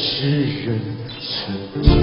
是人生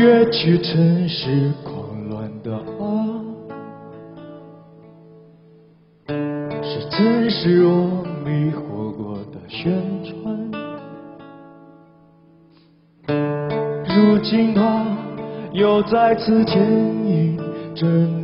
越去城市狂乱的啊，是曾是我迷惑过的宣传。如今它又再次牵引着。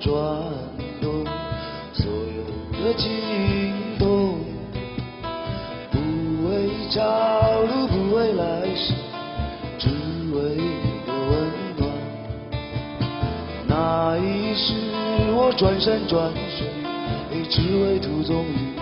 转动所有的经筒不为朝露不为来世只为你的温暖。那一世我转山转水只为途中与。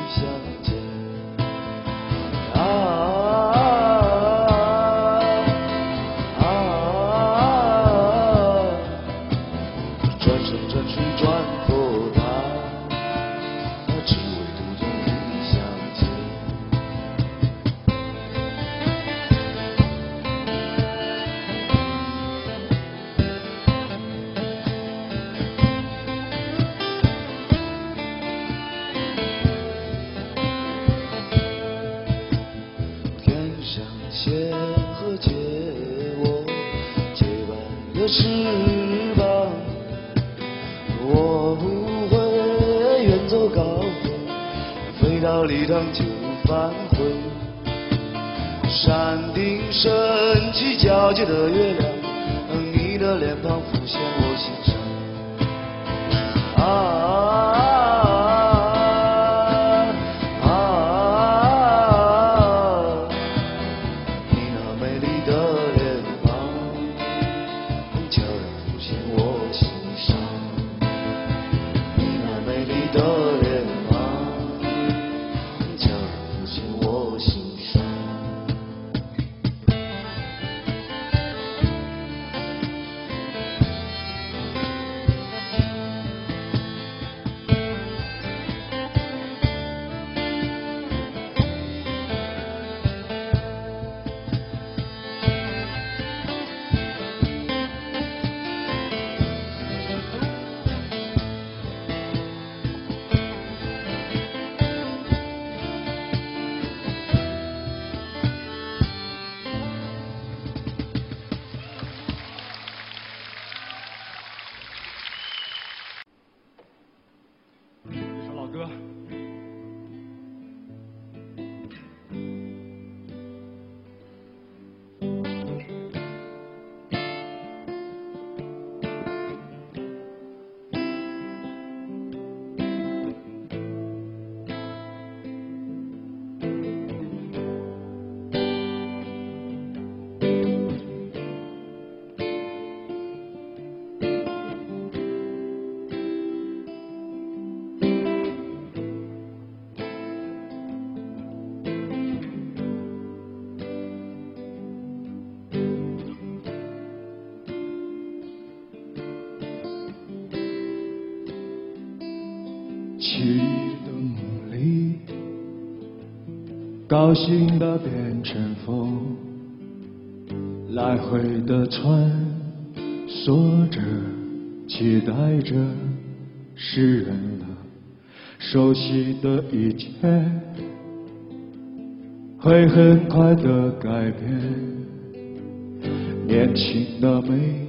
记忆的梦里高兴的变成风来回的穿梭着期待着是人的熟悉的一切。会很快的改变年轻的美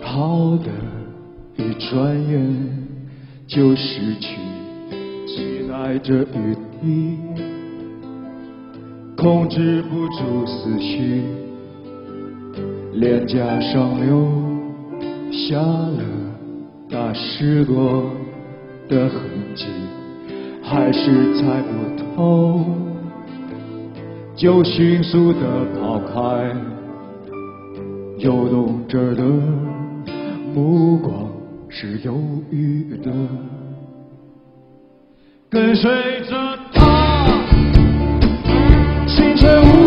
好的一转眼就失去带着雨滴，控制不住思绪，脸颊上留下了打湿过的痕迹，还是猜不透，就迅速的跑开，游动着的目光是忧郁的。跟随着他。青春无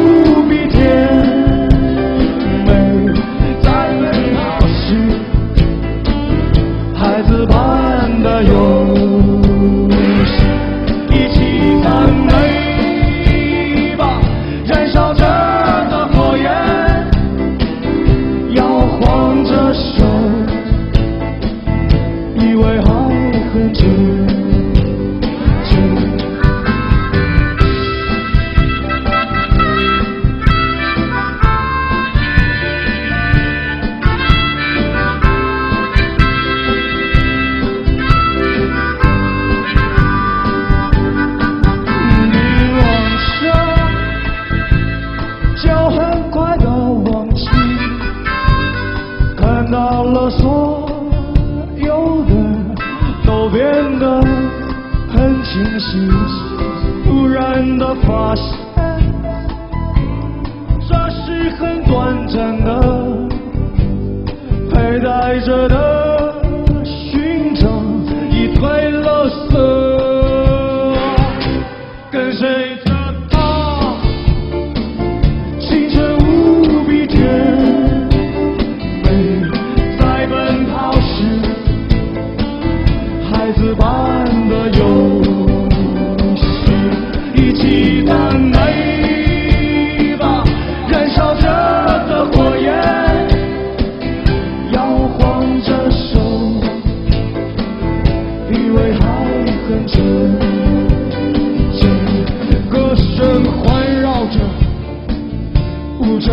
无知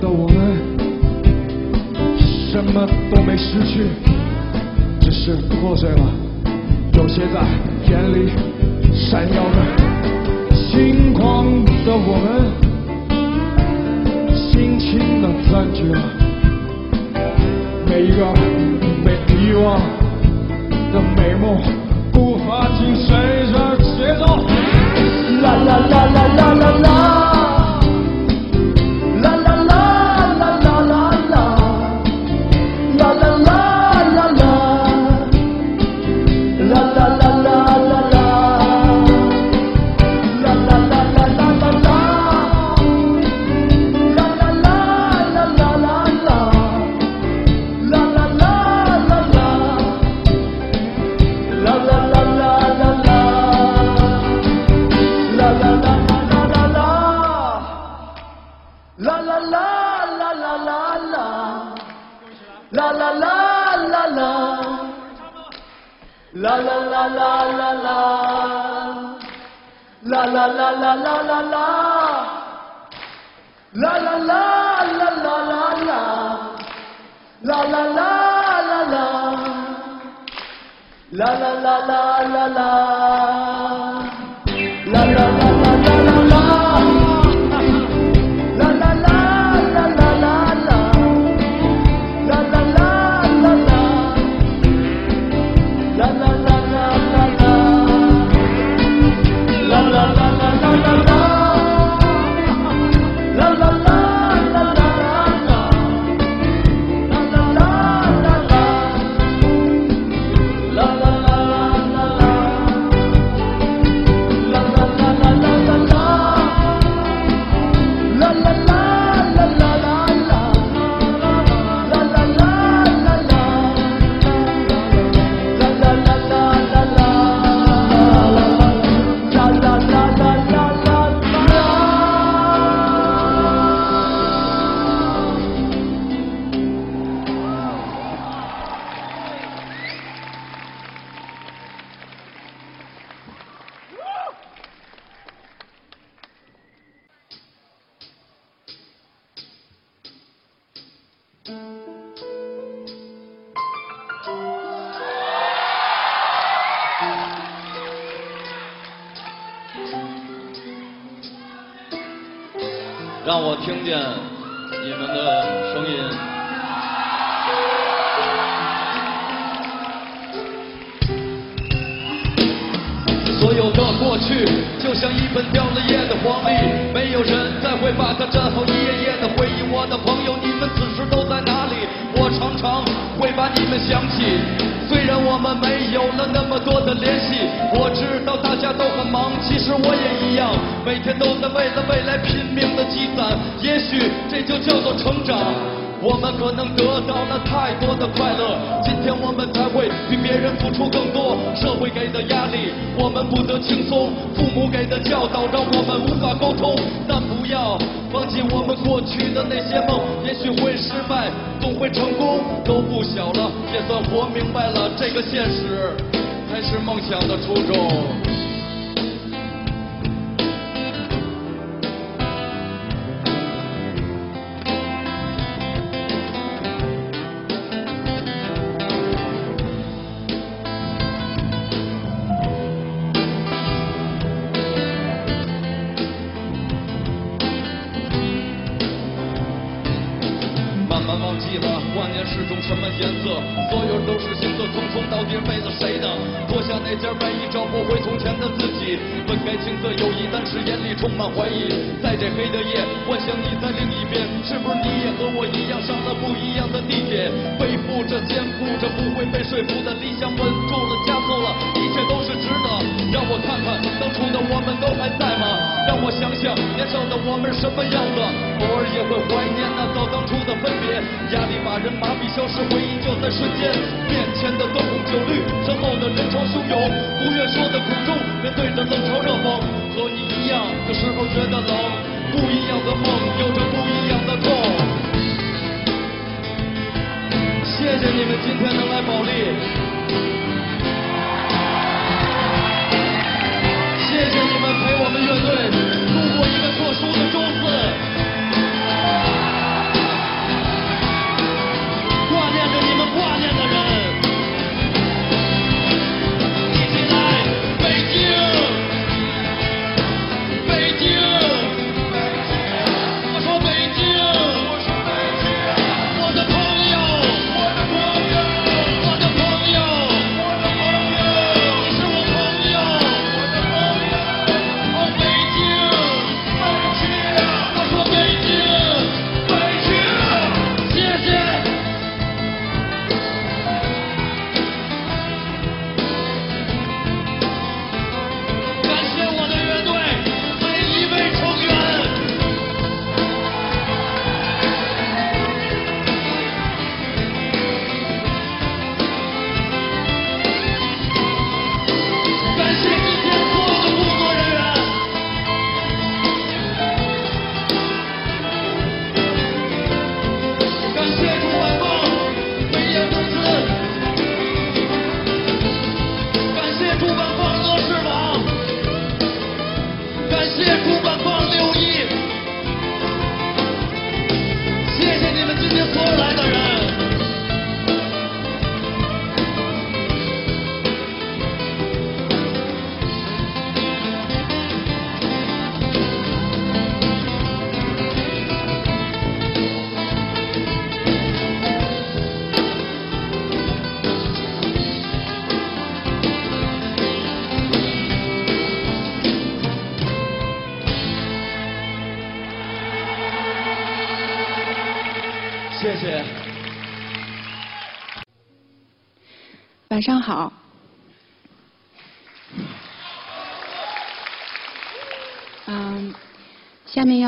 的我们什么都没失去只是破碎了有些在眼里闪耀着星光的我们轻轻的占据了每一个被遗忘的美梦步伐紧随着节奏。啦啦啦啦啦啦啦。掉了页的黄历，没有人再会把它粘好一页页的回忆。我的朋友，你们此时都在哪里？我常常会把你们想起。虽然我们没有了那么多的联系，我知道大家都很忙，其实我也一样，每天都在为了未来拼命的积攒。也许这就叫做成长。我们可能得到了太多的快乐，今天我们才会比别人付出更多。社会给的压力，我们不得轻松；父母给的教导，让我们无法沟通。但不要忘记我们过去的那些梦，也许会失败，总会成功。都不小了，也算活明白了，这个现实才是梦想的初衷。当初的我们都还在吗？让我想想年少的我们是什么样的。偶尔也会怀念那早当初的分别压力把人麻痹消失回忆就在瞬间面前的灯红酒绿身后的人潮汹涌不愿说的苦衷面对着冷嘲热讽和你一样有时候觉得冷不一样的梦有着不一样的痛。谢谢你们今天能来保利。我们乐队度过一个特殊的周四。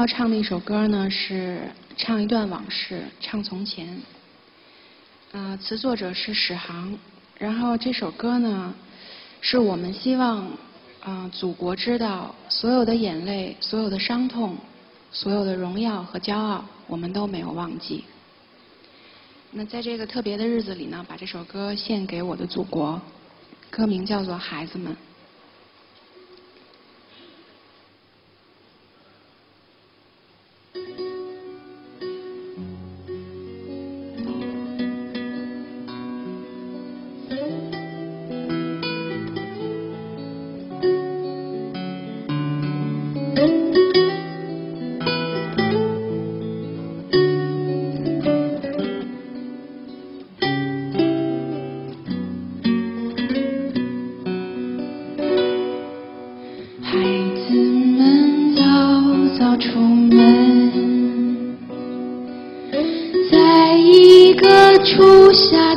唱的一首歌呢是唱一段往事，唱从前。啊，词作者是史航。然后这首歌呢，是我们希望啊祖国知道，所有的眼泪、所有的伤痛、所有的荣耀和骄傲，我们都没有忘记。那在这个特别的日子里呢，把这首歌献给我的祖国，歌名叫做《孩子们》。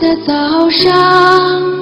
的早上，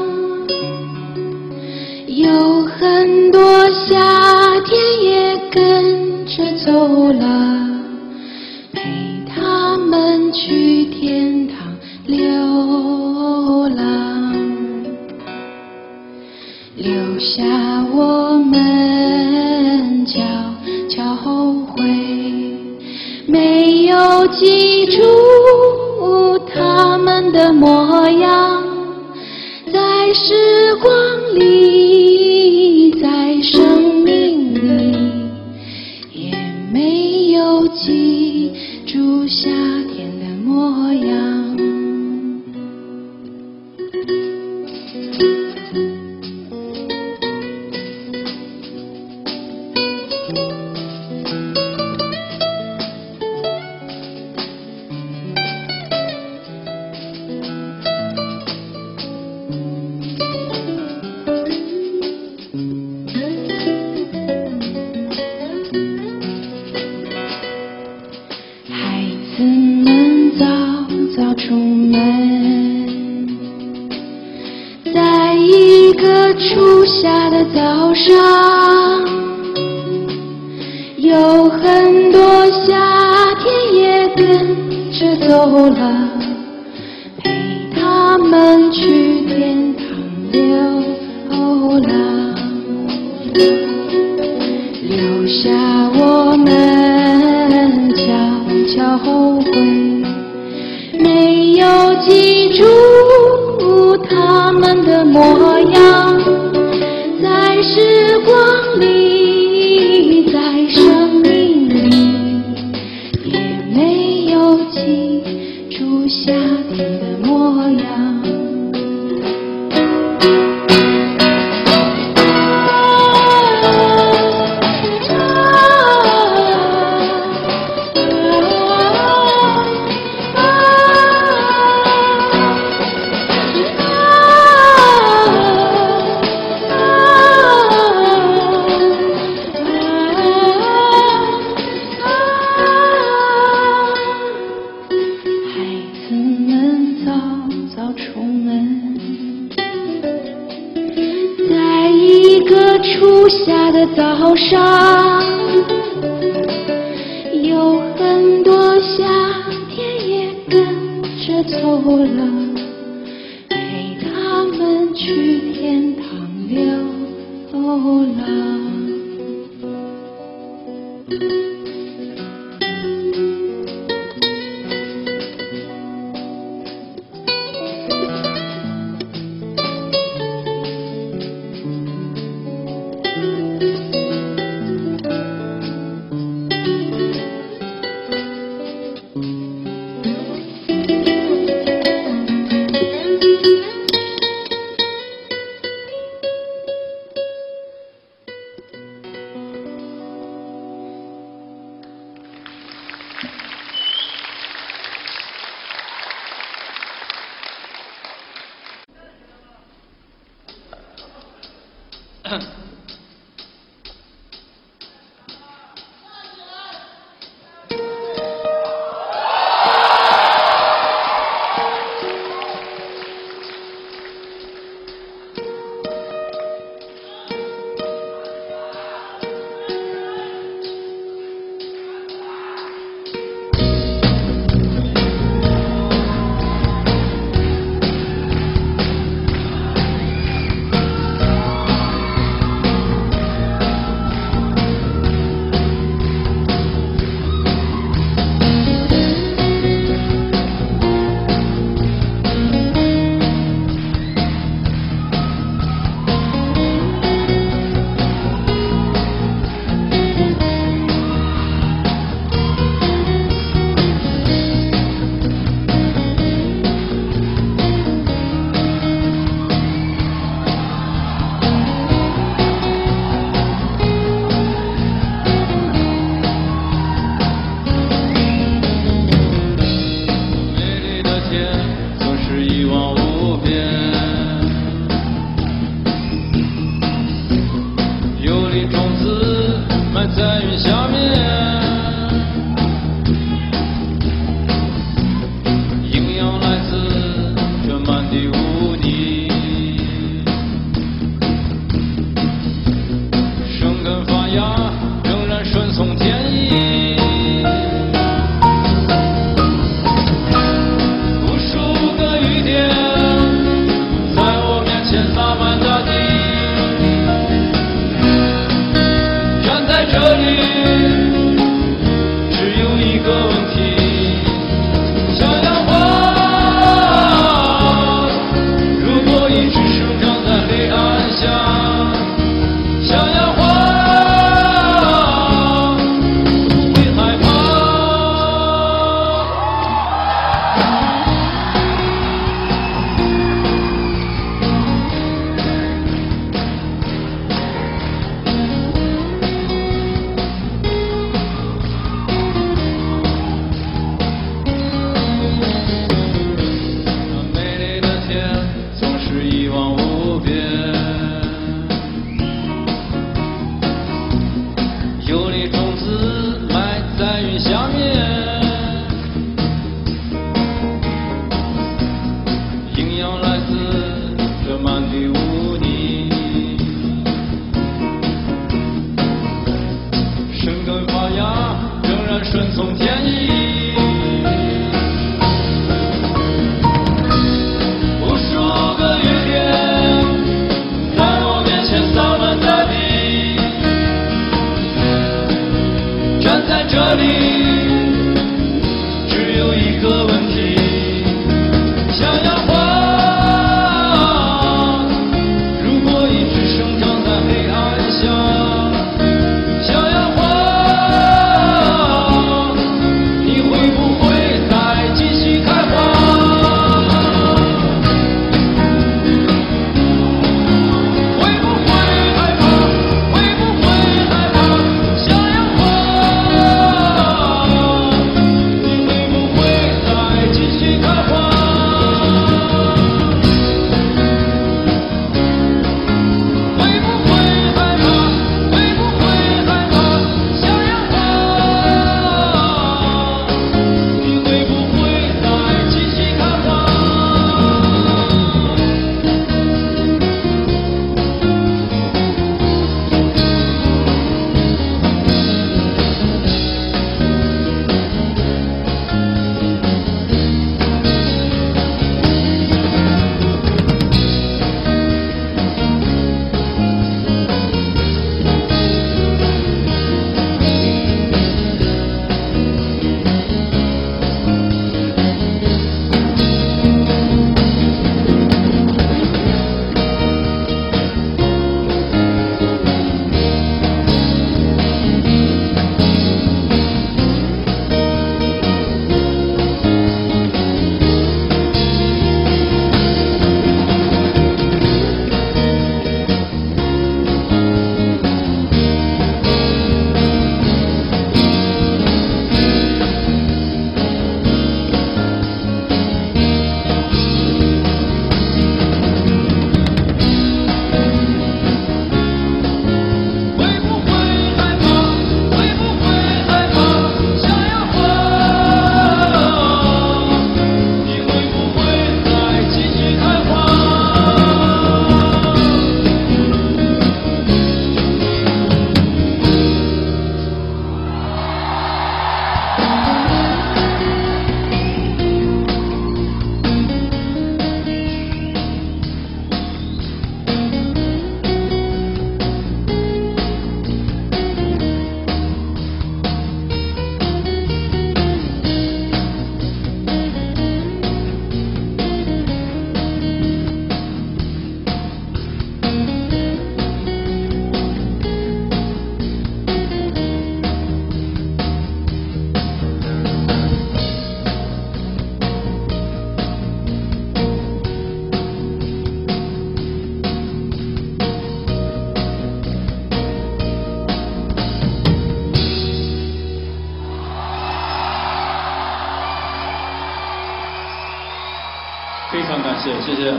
谢谢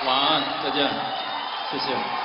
晚安再见谢谢。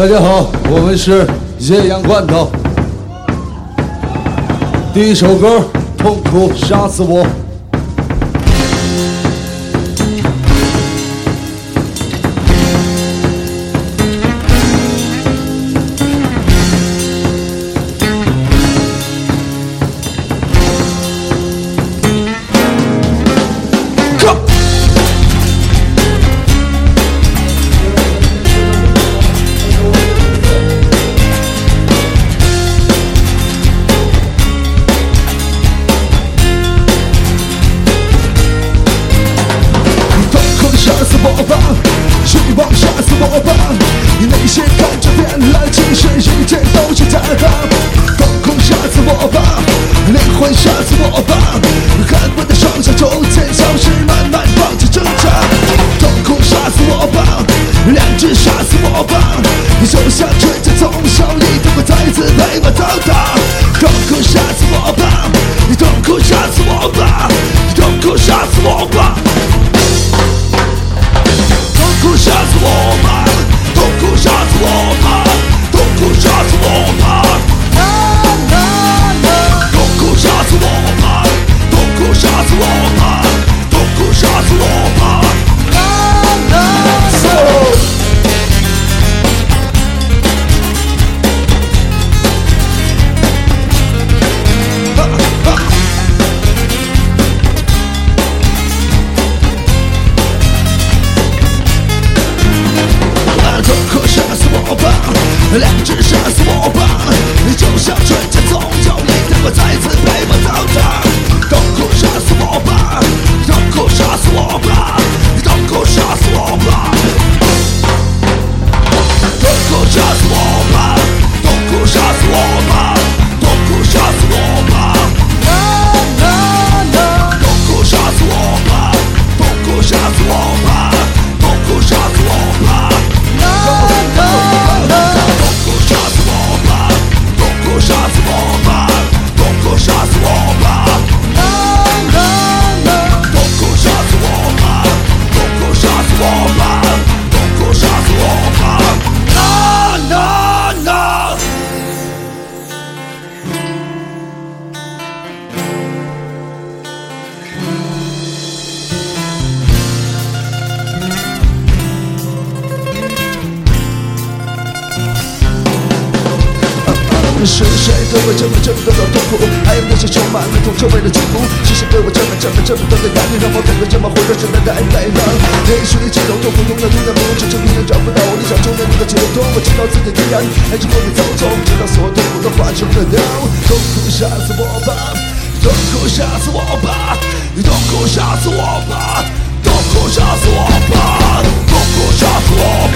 大家好，我们是艳阳罐头，第一首歌，痛苦杀死我。Electric 充满了铜臭味的疾苦，是谁对我这么这么这么多的压力，让我感觉这么活着真的太累了？也许这种痛苦永远永远没有止境，永远找不到我理想中的那个解脱。我知道自己依然还是过得匆匆，直到所有痛苦都化成了刀，痛苦杀死我吧，痛苦杀死我吧，痛苦杀死我吧，痛苦杀死我吧，痛苦杀死我吧，痛苦杀死我吧，痛苦杀死我。